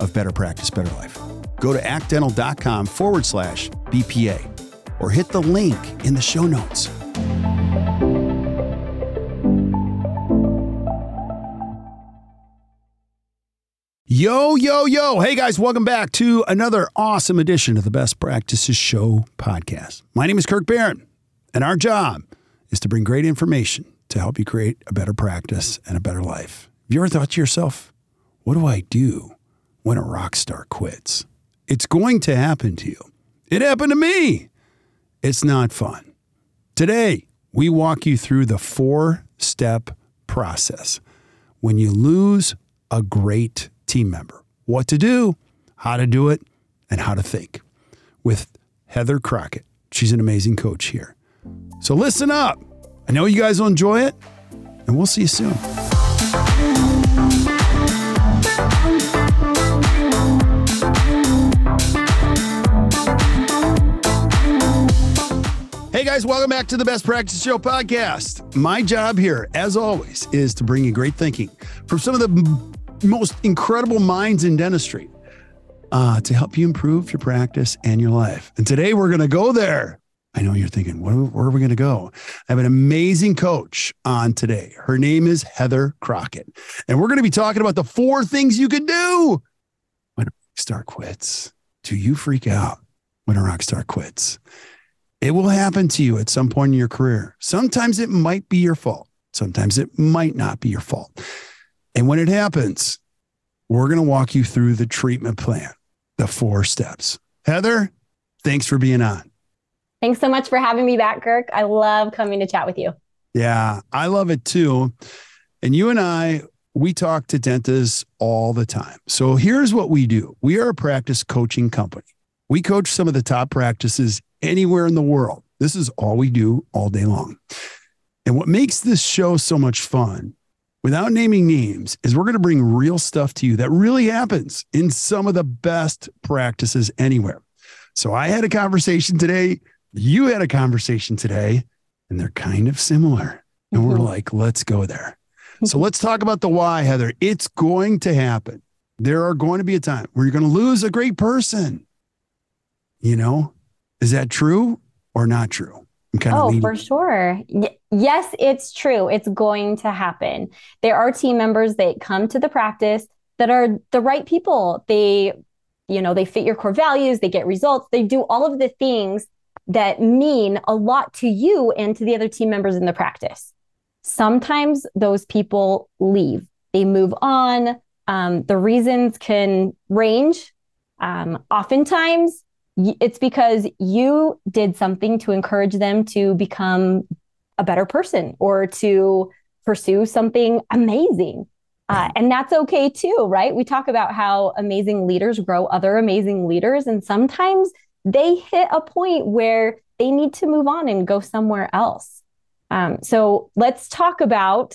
of Better Practice, Better Life. Go to actdental.com forward slash BPA or hit the link in the show notes. Yo, yo, yo. Hey guys, welcome back to another awesome edition of the Best Practices Show podcast. My name is Kirk Behrendt, and our job is to bring great information to help you create a better practice and a better life. Have you ever thought to yourself, what do I do when a rock star quits? It's going to happen to you. It happened to me. It's not fun. Today, we walk you through the four step process when you lose a great team member what to do, how to do it, and how to think with Heather Crockett. She's an amazing coach here. So listen up. I know you guys will enjoy it, and we'll see you soon. Guys, welcome back to the Best Practice Show podcast. My job here, as always, is to bring you great thinking from some of the m- most incredible minds in dentistry uh, to help you improve your practice and your life. And today we're going to go there. I know you're thinking, where, where are we going to go? I have an amazing coach on today. Her name is Heather Crockett. And we're going to be talking about the four things you can do when a rock star quits. Do you freak out when a rock star quits? It will happen to you at some point in your career. Sometimes it might be your fault. Sometimes it might not be your fault. And when it happens, we're going to walk you through the treatment plan, the four steps. Heather, thanks for being on. Thanks so much for having me back, Kirk. I love coming to chat with you. Yeah, I love it too. And you and I, we talk to dentists all the time. So here's what we do we are a practice coaching company. We coach some of the top practices anywhere in the world. This is all we do all day long. And what makes this show so much fun, without naming names, is we're going to bring real stuff to you that really happens in some of the best practices anywhere. So I had a conversation today. You had a conversation today, and they're kind of similar. And we're mm-hmm. like, let's go there. Mm-hmm. So let's talk about the why, Heather. It's going to happen. There are going to be a time where you're going to lose a great person. You know, is that true or not true? Kind Oh, for sure. Y- yes, it's true. It's going to happen. There are team members that come to the practice that are the right people. They, you know, they fit your core values, they get results, they do all of the things that mean a lot to you and to the other team members in the practice. Sometimes those people leave, they move on. Um, the reasons can range. Um, oftentimes, it's because you did something to encourage them to become a better person or to pursue something amazing. Uh, and that's okay too, right? We talk about how amazing leaders grow other amazing leaders. And sometimes they hit a point where they need to move on and go somewhere else. Um, so let's talk about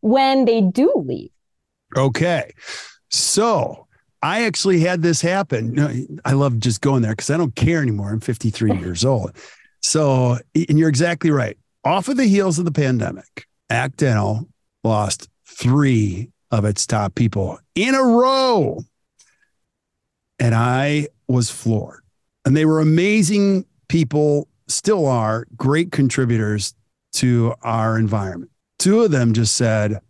when they do leave. Okay. So I actually had this happen. I love just going there because I don't care anymore. I'm 53 years old. So, and you're exactly right. Off of the heels of the pandemic, Act Dental lost three of its top people in a row. And I was floored. And they were amazing people, still are great contributors to our environment. Two of them just said,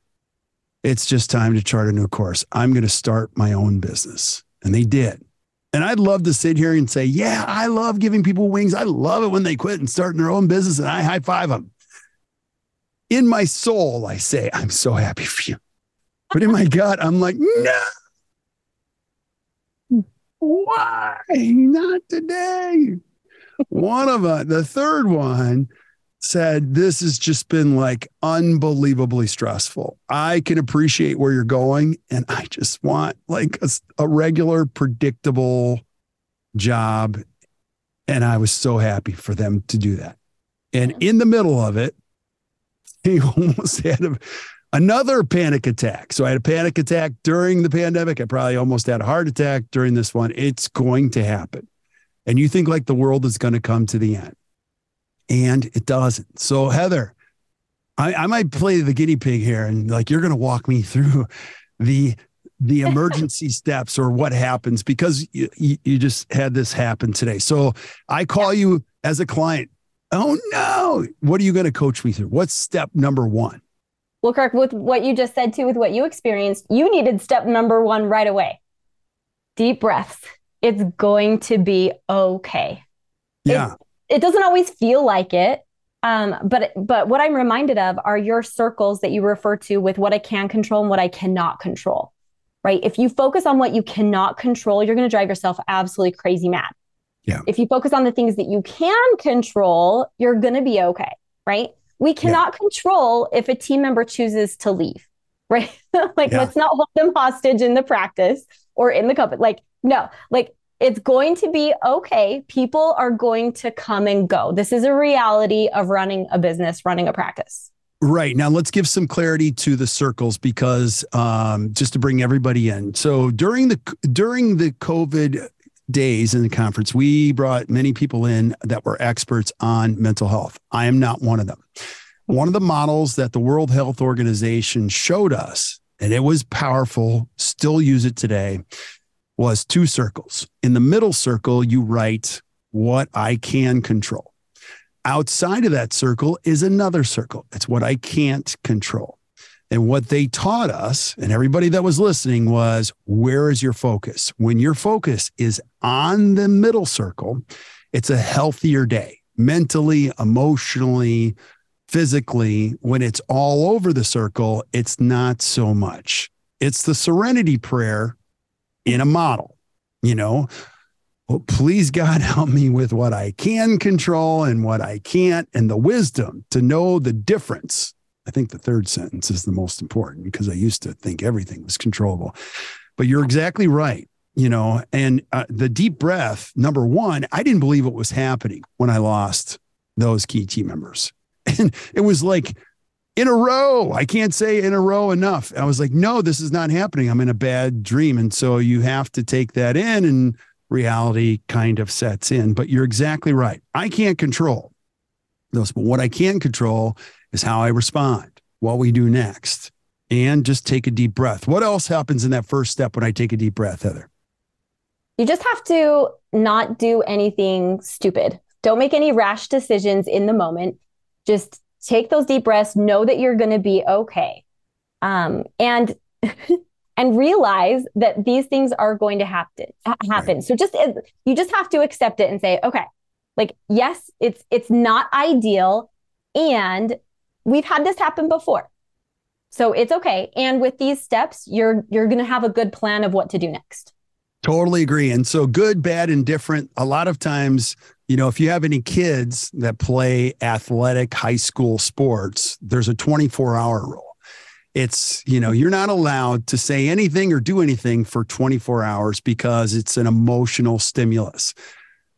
it's just time to chart a new course. I'm going to start my own business. And they did. And I'd love to sit here and say, yeah, I love giving people wings. I love it when they quit and start their own business and I high five them. In my soul, I say, I'm so happy for you. But in my gut, I'm like, no. Why? Not today. one of them, the third one, said, This has just been like unbelievably stressful. I can appreciate where you're going, and I just want like a, a regular, predictable job. And I was so happy for them to do that. And in the middle of it, he almost had a, another panic attack. So I had a panic attack during the pandemic. I probably almost had a heart attack during this one. It's going to happen. And you think like the world is going to come to the end and it doesn't. So, Heather, I, I might play the guinea pig here and like you're going to walk me through the the emergency steps or what happens because you, you just had this happen today. So I call you as a client. Oh no. What are you going to coach me through? What's step number one? Well, Kirk, with what you just said too, with what you experienced, you needed step number one right away. Deep breaths. It's going to be okay. Yeah. It's, it doesn't always feel like it. Um, but but what I'm reminded of are your circles that you refer to with what I can control and what I cannot control. Right. If you focus on what you cannot control, you're going to drive yourself absolutely crazy mad. Yeah. If you focus on the things that you can control, you're going to be okay. Right. We cannot yeah. control if a team member chooses to leave. Right. like, yeah. let's not hold them hostage in the practice or in the company. Like, no, like it's going to be okay. People are going to come and go. This is a reality of running a business, running a practice. Right. Now let's give some clarity to the circles because um, just to bring everybody in. So during the during the COVID days in the conference, we brought many people in that were experts on mental health. I am not one of them. One of the models that the World Health Organization showed us, and it was powerful, still use it today, was two circles. In the middle circle, you write what I can control. Outside of that circle is another circle. It's what I can't control. And what they taught us, and everybody that was listening, was where is your focus? When your focus is on the middle circle, it's a healthier day mentally, emotionally, physically. When it's all over the circle, it's not so much. It's the serenity prayer in a model, you know. Well, please God help me with what I can control and what I can't, and the wisdom to know the difference. I think the third sentence is the most important because I used to think everything was controllable. But you're exactly right, you know. And uh, the deep breath, number one, I didn't believe it was happening when I lost those key team members. And it was like in a row. I can't say in a row enough. I was like, no, this is not happening. I'm in a bad dream. And so you have to take that in and reality kind of sets in. But you're exactly right. I can't control those, but what I can control is how I respond, what we do next, and just take a deep breath. What else happens in that first step when I take a deep breath, Heather? You just have to not do anything stupid. Don't make any rash decisions in the moment. Just take those deep breaths, know that you're going to be okay. Um, and and realize that these things are going to happen happen. Right. So just you just have to accept it and say, okay, like yes, it's it's not ideal and we've had this happen before. So it's okay. And with these steps, you're you're going to have a good plan of what to do next. Totally agree. And so good, bad, and different. A lot of times you know, if you have any kids that play athletic high school sports, there's a 24 hour rule. It's, you know, you're not allowed to say anything or do anything for 24 hours because it's an emotional stimulus.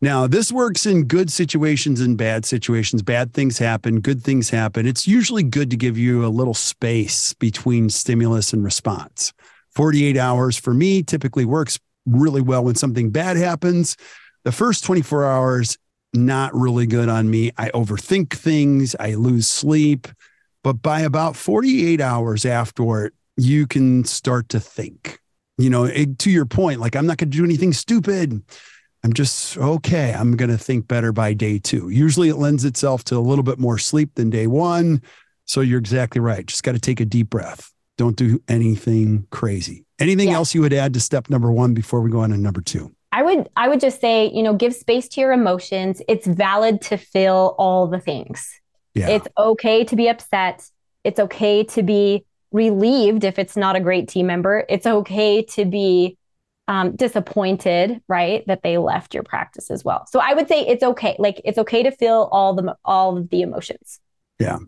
Now, this works in good situations and bad situations. Bad things happen, good things happen. It's usually good to give you a little space between stimulus and response. 48 hours for me typically works really well when something bad happens the first 24 hours, not really good on me. I overthink things, I lose sleep. But by about 48 hours afterward, you can start to think. You know, it, to your point, like I'm not going to do anything stupid. I'm just okay. I'm going to think better by day two. Usually it lends itself to a little bit more sleep than day one. So you're exactly right. Just got to take a deep breath. Don't do anything crazy. Anything yeah. else you would add to step number one before we go on to number two? I would I would just say, you know, give space to your emotions. It's valid to feel all the things. Yeah. It's okay to be upset. It's okay to be relieved if it's not a great team member. It's okay to be um, disappointed, right, that they left your practice as well. So I would say it's okay. Like it's okay to feel all the all of the emotions. Yeah,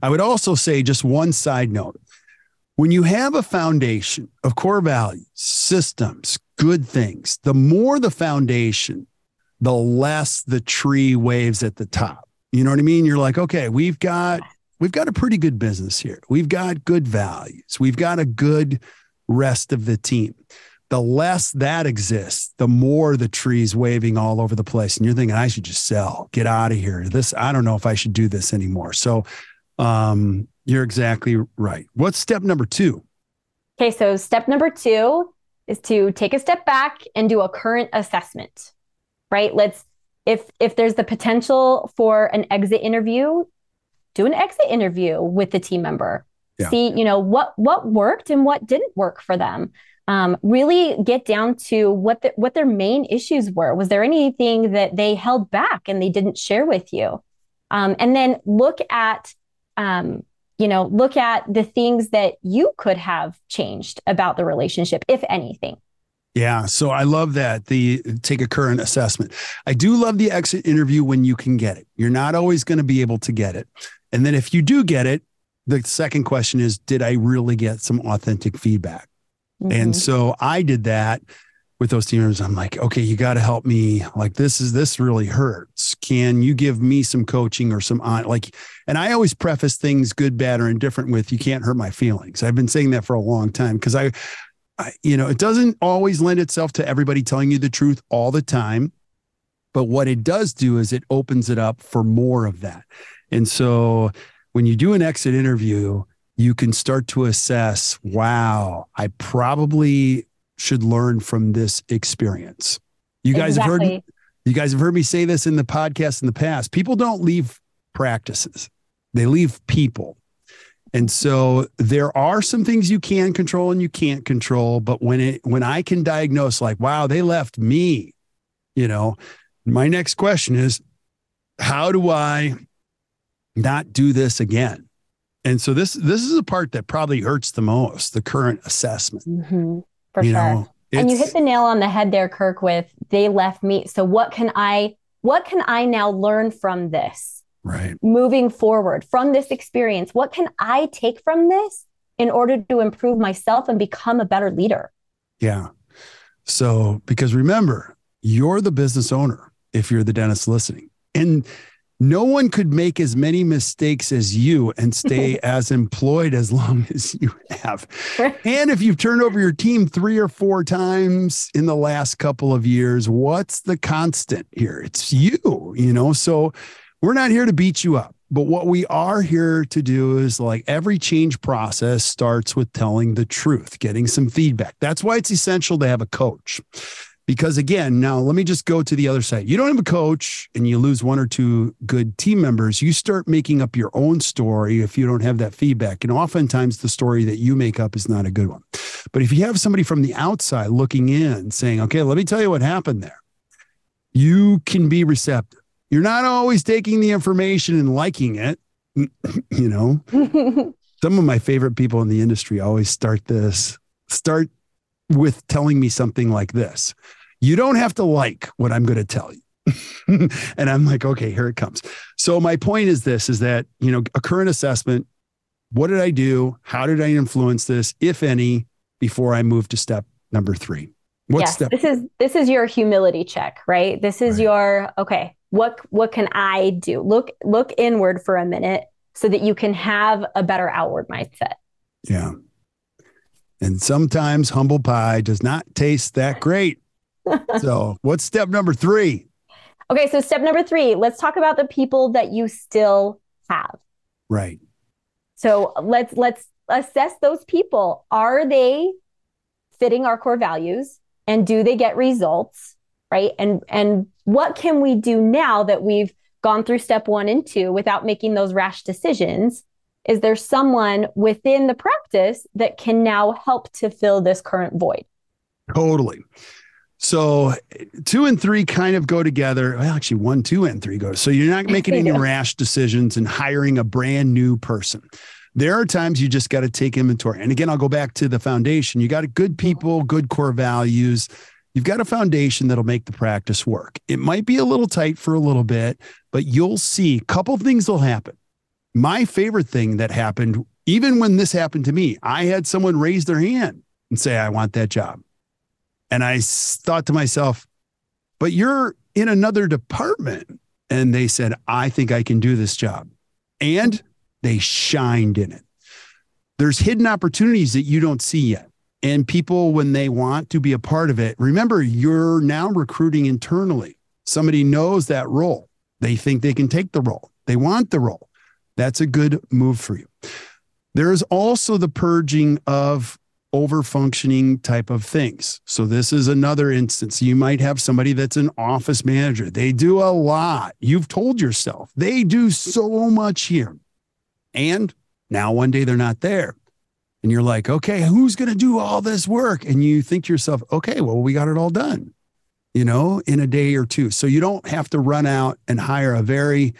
I would also say just one side note: when you have a foundation of core values, systems, good things, the more the foundation, the less the tree waves at the top. You know what I mean? You're like, okay, we've got we've got a pretty good business here. We've got good values. We've got a good rest of the team the less that exists, the more the trees waving all over the place. And you're thinking, I should just sell, get out of here. This, I don't know if I should do this anymore. So um, you're exactly right. What's step number two? Okay, so step number two is to take a step back and do a current assessment. Right? Let's if if there's the potential for an exit interview, do an exit interview with the team member. Yeah. See, you know, what what worked and what didn't work for them um, really get down to what the, what their main issues were. Was there anything that they held back and they didn't share with you? Um, and then look at um, you know look at the things that you could have changed about the relationship, if anything. Yeah, so I love that the take a current assessment. I do love the exit interview when you can get it. You're not always going to be able to get it. And then if you do get it, the second question is did I really get some authentic feedback? Mm-hmm. And so I did that with those team members. I'm like, okay, you got to help me. Like, this is this really hurts. Can you give me some coaching or some on like? And I always preface things good, bad, or indifferent with you can't hurt my feelings. I've been saying that for a long time because I, I, you know, it doesn't always lend itself to everybody telling you the truth all the time. But what it does do is it opens it up for more of that. And so when you do an exit interview, you can start to assess wow, I probably should learn from this experience. You guys exactly. have heard you guys have heard me say this in the podcast in the past. People don't leave practices. They leave people. And so there are some things you can control and you can't control, but when it when I can diagnose like wow, they left me, you know, my next question is how do I not do this again? And so this this is a part that probably hurts the most, the current assessment. Mm-hmm, for you sure. Know, and you hit the nail on the head there, Kirk, with they left me. So what can I what can I now learn from this? Right. Moving forward from this experience, what can I take from this in order to improve myself and become a better leader? Yeah. So because remember, you're the business owner if you're the dentist listening. And no one could make as many mistakes as you and stay as employed as long as you have. And if you've turned over your team three or four times in the last couple of years, what's the constant here? It's you, you know? So we're not here to beat you up. But what we are here to do is like every change process starts with telling the truth, getting some feedback. That's why it's essential to have a coach. Because again, now let me just go to the other side. You don't have a coach and you lose one or two good team members. You start making up your own story if you don't have that feedback. And oftentimes the story that you make up is not a good one. But if you have somebody from the outside looking in saying, okay, let me tell you what happened there, you can be receptive. You're not always taking the information and liking it. you know, some of my favorite people in the industry always start this, start with telling me something like this you don't have to like what I'm going to tell you. and I'm like, okay, here it comes. So my point is this is that, you know, a current assessment, what did I do? How did I influence this, if any, before I move to step number three? What yes, step? This is this is your humility check, right? This is right. your okay, what what can I do? Look look inward for a minute so that you can have a better outward mindset. Yeah. And sometimes humble pie does not taste that great so, what's step number three? Okay, so step number three, let's talk about the people that you still have. Right. So let's let's assess those people. Are they fitting our core values, and do they get results? Right. And and what can we do now that we've gone through step one and two without making those rash decisions? Is there someone within the practice that can now help to fill this current void? Totally. So two and three kind of go together. Well, actually, one, two, and three go. So you're not making any rash decisions and hiring a brand new person. There are times you just got to take inventory. And again, I'll go back to the foundation. You got good people, good core values. You've got a foundation that'll make the practice work. It might be a little tight for a little bit, but you'll see a couple things will happen. My favorite thing that happened, even when this happened to me, I had someone raise their hand and say, I want that job. And I thought to myself, but you're in another department. And they said, I think I can do this job. And they shined in it. There's hidden opportunities that you don't see yet. And people, when they want to be a part of it, remember, you're now recruiting internally. Somebody knows that role. They think they can take the role, they want the role. That's a good move for you. There is also the purging of over functioning type of things. So this is another instance. You might have somebody that's an office manager. They do a lot. You've told yourself they do so much here. And now one day they're not there. And you're like, okay, who's going to do all this work? And you think to yourself, okay, well, we got it all done, you know, in a day or two. So you don't have to run out and hire a very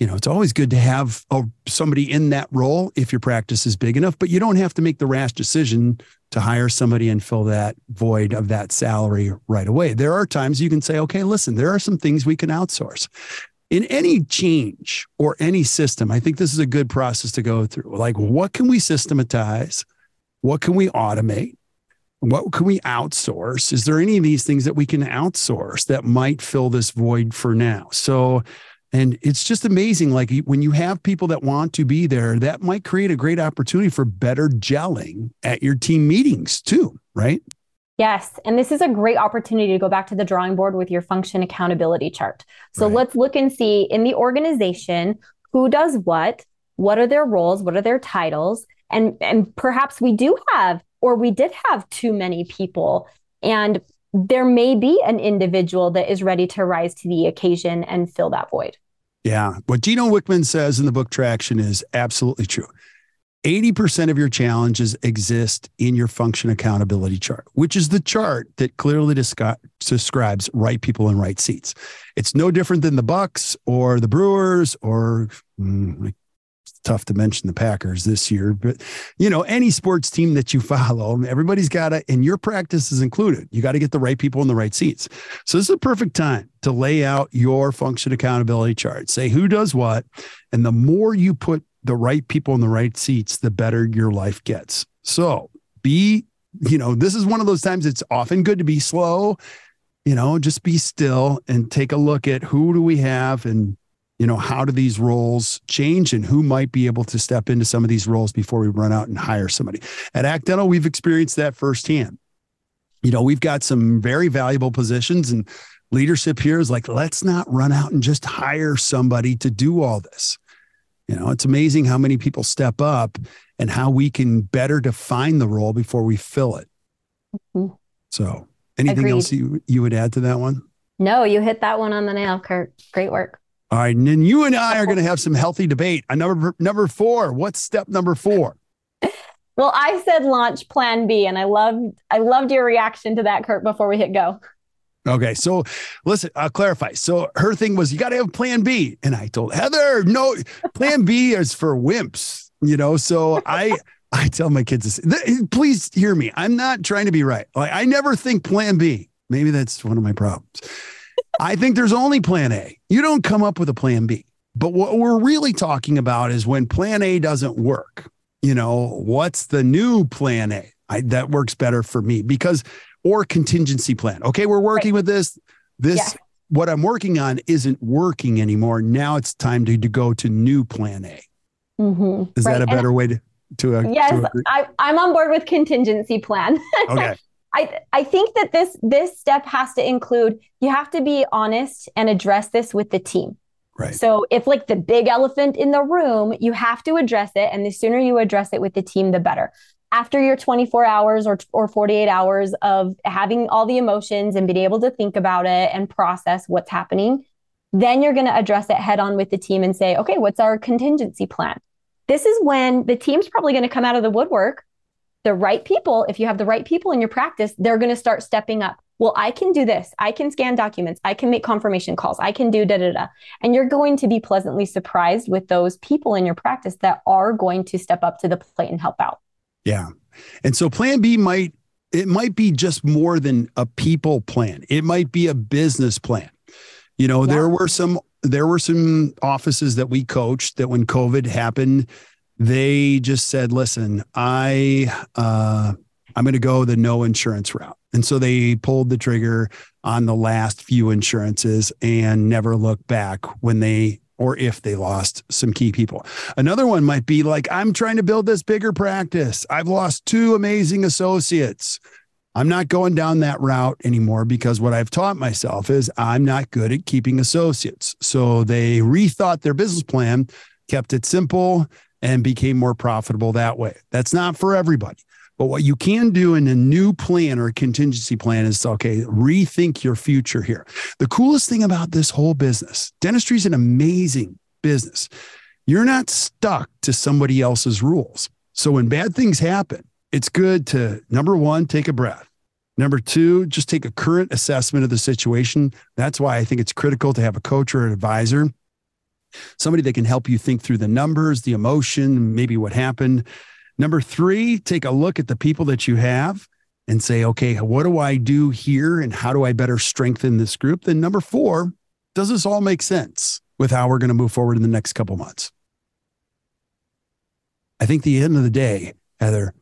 you know, it's always good to have a, somebody in that role if your practice is big enough, but you don't have to make the rash decision to hire somebody and fill that void of that salary right away. There are times you can say, okay, listen, there are some things we can outsource. In any change or any system, I think this is a good process to go through. Like, what can we systematize? What can we automate? What can we outsource? Is there any of these things that we can outsource that might fill this void for now? So, and it's just amazing. Like when you have people that want to be there, that might create a great opportunity for better gelling at your team meetings too, right? Yes. And this is a great opportunity to go back to the drawing board with your function accountability chart. So right. let's look and see in the organization who does what, what are their roles, what are their titles, and and perhaps we do have or we did have too many people and there may be an individual that is ready to rise to the occasion and fill that void. Yeah. What Gino Wickman says in the book Traction is absolutely true. 80% of your challenges exist in your function accountability chart, which is the chart that clearly describes right people in right seats. It's no different than the Bucks or the Brewers or mm, tough to mention the Packers this year, but you know, any sports team that you follow, everybody's got to, and your practice is included. You got to get the right people in the right seats. So this is a perfect time to lay out your function accountability chart. Say who does what. And the more you put the right people in the right seats, the better your life gets. So be, you know, this is one of those times it's often good to be slow, you know, just be still and take a look at who do we have and you know, how do these roles change and who might be able to step into some of these roles before we run out and hire somebody. At Act Dental, we've experienced that firsthand. You know, we've got some very valuable positions and leadership here is like, let's not run out and just hire somebody to do all this. You know, it's amazing how many people step up and how we can better define the role before we fill it. Mm-hmm. So, anything Agreed. else you, you would add to that one? No, you hit that one on the nail, Kirk. Great work. All right, and then you and I are going to have some healthy debate. A number number four. What's step number four? Well, I said launch Plan B, and I loved I loved your reaction to that, Kirk. Before we hit go. Okay, so listen, I'll clarify. So her thing was you got to have Plan B, and I told Heather, no, Plan B is for wimps. You know, so I. I tell my kids this. Please hear me. I'm not trying to be right. Like I never think Plan B. Maybe that's one of my problems. I think there's only plan A. You don't come up with a plan B. But what we're really talking about is when plan A doesn't work, you know, what's the new plan A? I, that works better for me because, or contingency plan. Okay, we're working right. with this. This, yeah. what I'm working on isn't working anymore. Now it's time to, to go to new plan A. Mm-hmm. Is right. that a better and way to? to uh, yes, to I, I'm on board with contingency plan. okay. I I think that this this step has to include you have to be honest and address this with the team. Right. So if like the big elephant in the room, you have to address it and the sooner you address it with the team the better. After your 24 hours or or 48 hours of having all the emotions and being able to think about it and process what's happening, then you're going to address it head on with the team and say, "Okay, what's our contingency plan?" This is when the team's probably going to come out of the woodwork the right people, if you have the right people in your practice, they're going to start stepping up. well, I can do this. I can scan documents. I can make confirmation calls. I can do da da da. And you're going to be pleasantly surprised with those people in your practice that are going to step up to the plate and help out. Yeah. And so plan B might it might be just more than a people plan. It might be a business plan. You know, yeah. there were some there were some offices that we coached that when COVID happened, they just said, "Listen, I uh, I'm going to go the no insurance route," and so they pulled the trigger on the last few insurances and never looked back when they or if they lost some key people. Another one might be like, I'm trying to build this bigger practice. I've lost two amazing associates. I'm not going down that route anymore because what I've taught myself is I'm not good at keeping associates. So they rethought their business plan, kept it simple, and became more profitable that way. That's not for everybody. But what you can do in a new plan or a contingency plan is okay, rethink your future here. The coolest thing about this whole business, dentistry is an amazing business. You're not stuck to somebody else's rules. So when bad things happen, it's good to number one, take a breath. Number two, just take a current assessment of the situation. That's why I think it's critical to have a coach or an advisor, somebody that can help you think through the numbers, the emotion, maybe what happened. Number three, take a look at the people that you have and say, okay, what do I do here and how do I better strengthen this group? Then number four, does this all make sense with how we're going to move forward in the next couple months? I think the end of the day, Heather,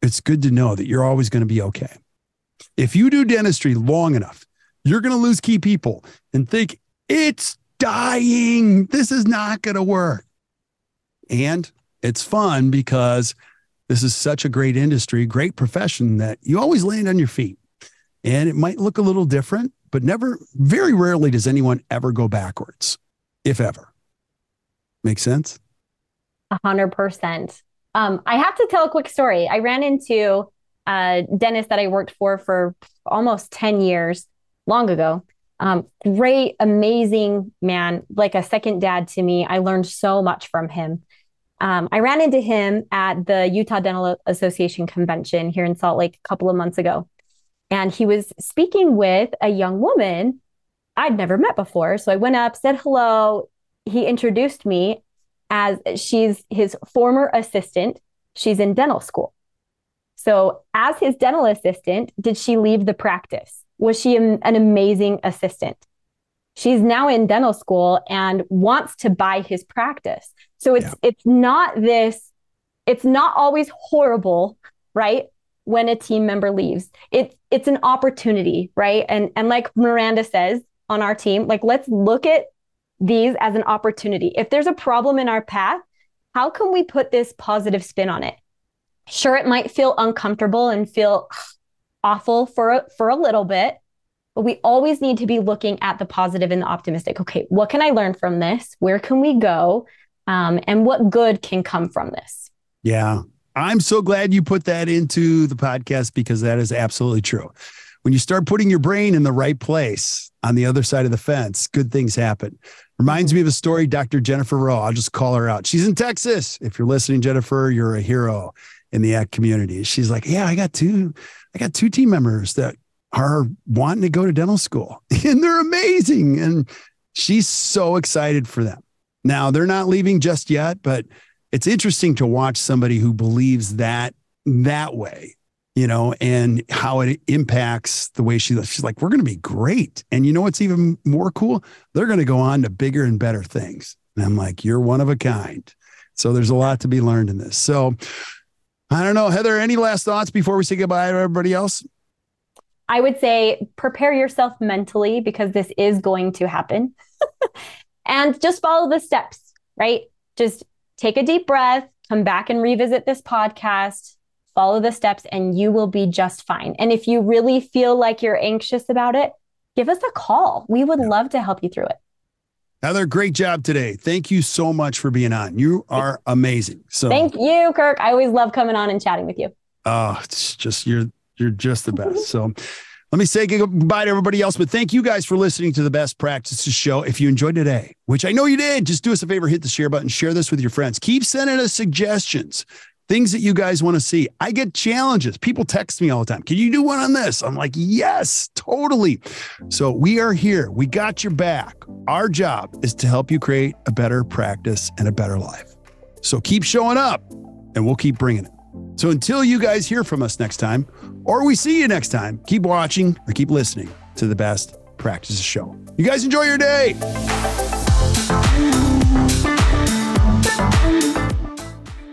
it's good to know that you're always going to be okay. If you do dentistry long enough, you're going to lose key people and think it's dying. This is not going to work. And it's fun because this is such a great industry, great profession that you always land on your feet. And it might look a little different, but never, very rarely does anyone ever go backwards, if ever. Make sense? A hundred percent. Um, I have to tell a quick story. I ran into a dentist that I worked for for almost 10 years long ago. Um, great, amazing man, like a second dad to me. I learned so much from him. Um, I ran into him at the Utah Dental Association convention here in Salt Lake a couple of months ago. And he was speaking with a young woman I'd never met before. So I went up, said hello. He introduced me as she's his former assistant. She's in dental school. So, as his dental assistant, did she leave the practice? Was she an amazing assistant? She's now in dental school and wants to buy his practice. So it's yeah. it's not this it's not always horrible, right? When a team member leaves. It it's an opportunity, right? And and like Miranda says on our team, like let's look at these as an opportunity. If there's a problem in our path, how can we put this positive spin on it? Sure, it might feel uncomfortable and feel awful for a, for a little bit, but we always need to be looking at the positive and the optimistic. Okay, what can I learn from this? Where can we go? Um, and what good can come from this? Yeah, I'm so glad you put that into the podcast because that is absolutely true. When you start putting your brain in the right place on the other side of the fence, good things happen. Reminds me of a story, Dr. Jennifer Rowe. I'll just call her out. She's in Texas. If you're listening, Jennifer, you're a hero in the ACT community. She's like, Yeah, I got two, I got two team members that are wanting to go to dental school and they're amazing. And she's so excited for them. Now they're not leaving just yet, but it's interesting to watch somebody who believes that that way you know, and how it impacts the way she lives. She's like, we're going to be great. And you know what's even more cool? They're going to go on to bigger and better things. And I'm like, you're one of a kind. So there's a lot to be learned in this. So I don't know, Heather, any last thoughts before we say goodbye to everybody else? I would say prepare yourself mentally because this is going to happen. and just follow the steps, right? Just take a deep breath, come back and revisit this podcast, follow the steps and you will be just fine. And if you really feel like you're anxious about it, give us a call. We would yeah. love to help you through it. Heather, great job today. Thank you so much for being on. You are amazing. So thank you, Kirk. I always love coming on and chatting with you. Oh, it's just you're you're just the best. So let me say goodbye to everybody else, but thank you guys for listening to the Best Practices Show. If you enjoyed today, which I know you did, just do us a favor, hit the share button, share this with your friends. Keep sending us suggestions things that you guys want to see. I get challenges. People text me all the time. Can you do one on this? I'm like, yes, totally. So we are here. We got your back. Our job is to help you create a better practice and a better life. So keep showing up and we'll keep bringing it. So until you guys hear from us next time, or we see you next time, keep watching or keep listening to the best practices show. You guys enjoy your day.